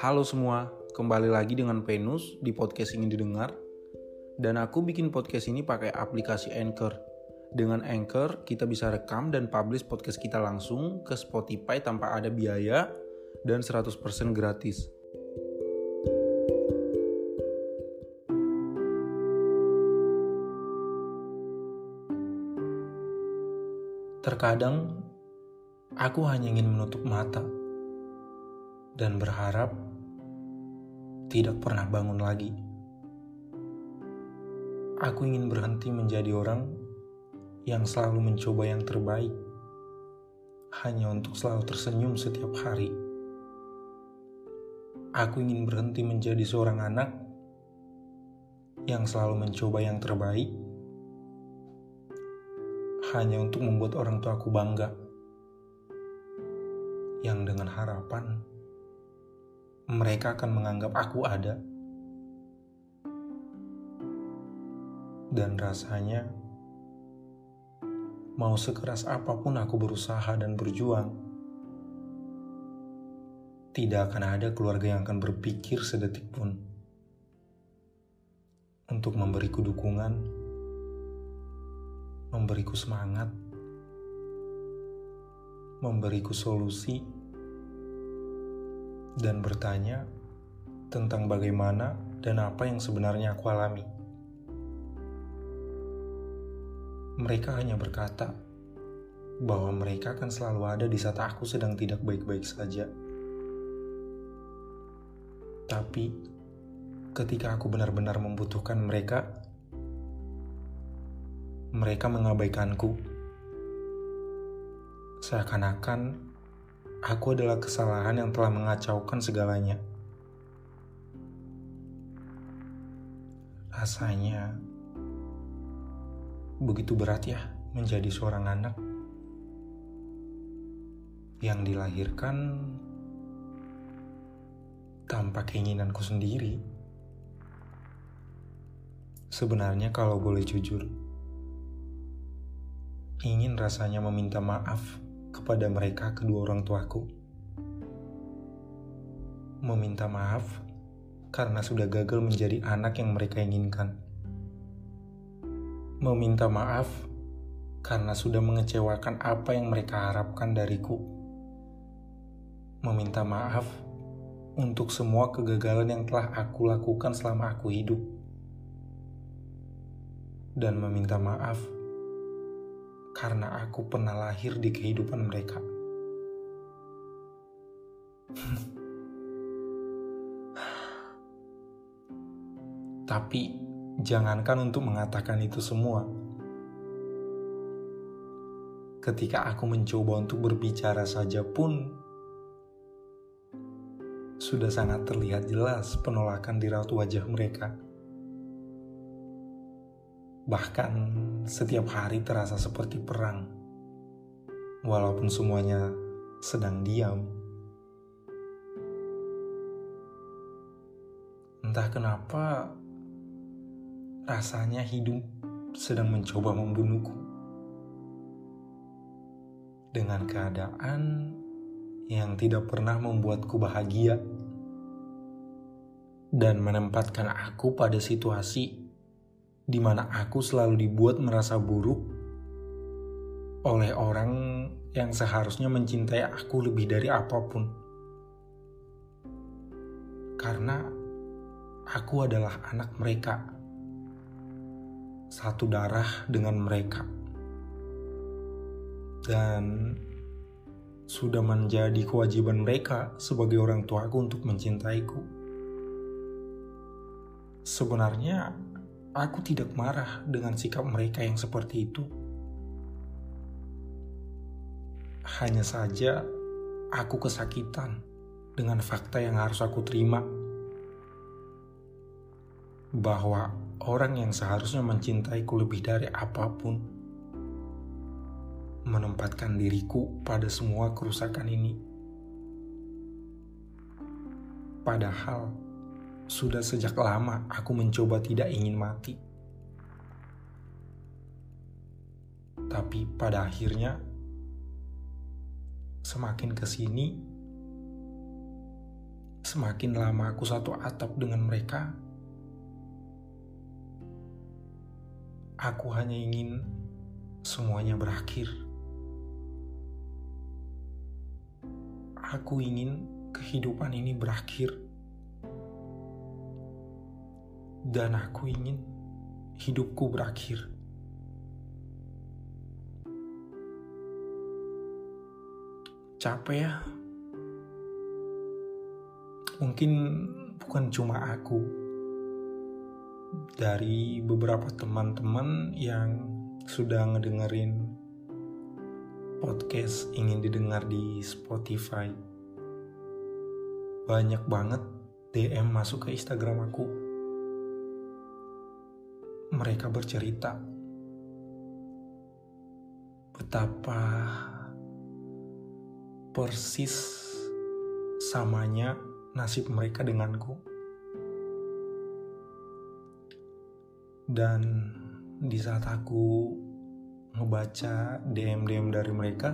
Halo semua, kembali lagi dengan Venus di podcast ingin didengar. Dan aku bikin podcast ini pakai aplikasi Anchor. Dengan Anchor, kita bisa rekam dan publish podcast kita langsung ke Spotify tanpa ada biaya dan 100% gratis. Terkadang, aku hanya ingin menutup mata dan berharap tidak pernah bangun lagi. Aku ingin berhenti menjadi orang yang selalu mencoba yang terbaik, hanya untuk selalu tersenyum setiap hari. Aku ingin berhenti menjadi seorang anak yang selalu mencoba yang terbaik, hanya untuk membuat orang tuaku bangga, yang dengan harapan mereka akan menganggap aku ada. Dan rasanya, mau sekeras apa pun aku berusaha dan berjuang, tidak akan ada keluarga yang akan berpikir sedetik pun untuk memberiku dukungan, memberiku semangat, memberiku solusi dan bertanya tentang bagaimana dan apa yang sebenarnya aku alami. Mereka hanya berkata bahwa mereka akan selalu ada di saat aku sedang tidak baik-baik saja. Tapi ketika aku benar-benar membutuhkan mereka, mereka mengabaikanku. Seakan-akan aku adalah kesalahan yang telah mengacaukan segalanya. Rasanya begitu berat ya menjadi seorang anak yang dilahirkan tanpa keinginanku sendiri. Sebenarnya kalau boleh jujur, ingin rasanya meminta maaf kepada mereka kedua orang tuaku. Meminta maaf karena sudah gagal menjadi anak yang mereka inginkan. Meminta maaf karena sudah mengecewakan apa yang mereka harapkan dariku. Meminta maaf untuk semua kegagalan yang telah aku lakukan selama aku hidup. Dan meminta maaf karena aku pernah lahir di kehidupan mereka. Tapi jangankan untuk mengatakan itu semua. Ketika aku mencoba untuk berbicara saja pun sudah sangat terlihat jelas penolakan di raut wajah mereka. Bahkan setiap hari terasa seperti perang. Walaupun semuanya sedang diam. Entah kenapa rasanya hidup sedang mencoba membunuhku. Dengan keadaan yang tidak pernah membuatku bahagia dan menempatkan aku pada situasi di mana aku selalu dibuat merasa buruk oleh orang yang seharusnya mencintai aku lebih dari apa pun. Karena aku adalah anak mereka. Satu darah dengan mereka. Dan sudah menjadi kewajiban mereka sebagai orang tuaku untuk mencintaiku. Sebenarnya Aku tidak marah dengan sikap mereka yang seperti itu. Hanya saja, aku kesakitan dengan fakta yang harus aku terima bahwa orang yang seharusnya mencintaiku lebih dari apa pun menempatkan diriku pada semua kerusakan ini. Padahal, sudah sejak lama aku mencoba tidak ingin mati. Tapi pada akhirnya semakin ke sini, semakin lama aku satu atap dengan mereka, aku hanya ingin semuanya berakhir. Aku ingin kehidupan ini berakhir dan aku ingin hidupku berakhir. Capek ya? Mungkin bukan cuma aku. Dari beberapa teman-teman yang sudah ngedengerin podcast ingin didengar di Spotify. Banyak banget DM masuk ke Instagram aku mereka bercerita betapa persis samanya nasib mereka denganku. Dan di saat aku ngebaca DM-DM dari mereka,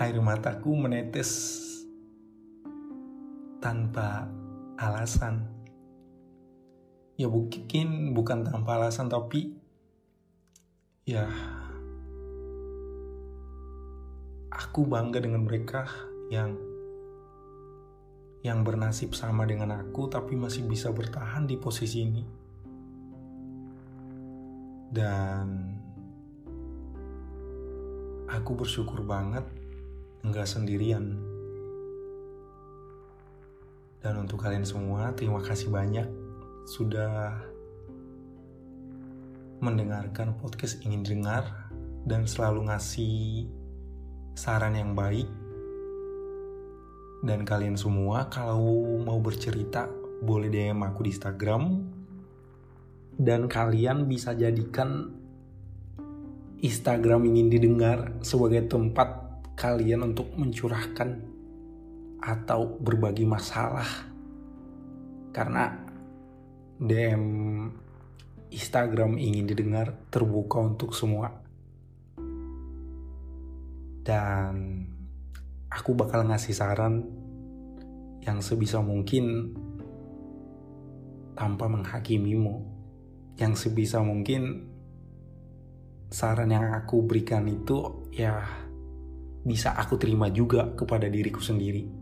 air mataku menetes tanpa alasan ya mungkin bukan tanpa alasan tapi ya aku bangga dengan mereka yang yang bernasib sama dengan aku tapi masih bisa bertahan di posisi ini. Dan aku bersyukur banget nggak sendirian. Dan untuk kalian semua terima kasih banyak sudah mendengarkan podcast ingin dengar dan selalu ngasih saran yang baik. Dan kalian semua kalau mau bercerita boleh DM aku di Instagram. Dan kalian bisa jadikan Instagram ingin didengar sebagai tempat kalian untuk mencurahkan atau berbagi masalah. Karena DM Instagram ingin didengar terbuka untuk semua. Dan aku bakal ngasih saran yang sebisa mungkin tanpa menghakimimu. Yang sebisa mungkin saran yang aku berikan itu ya bisa aku terima juga kepada diriku sendiri.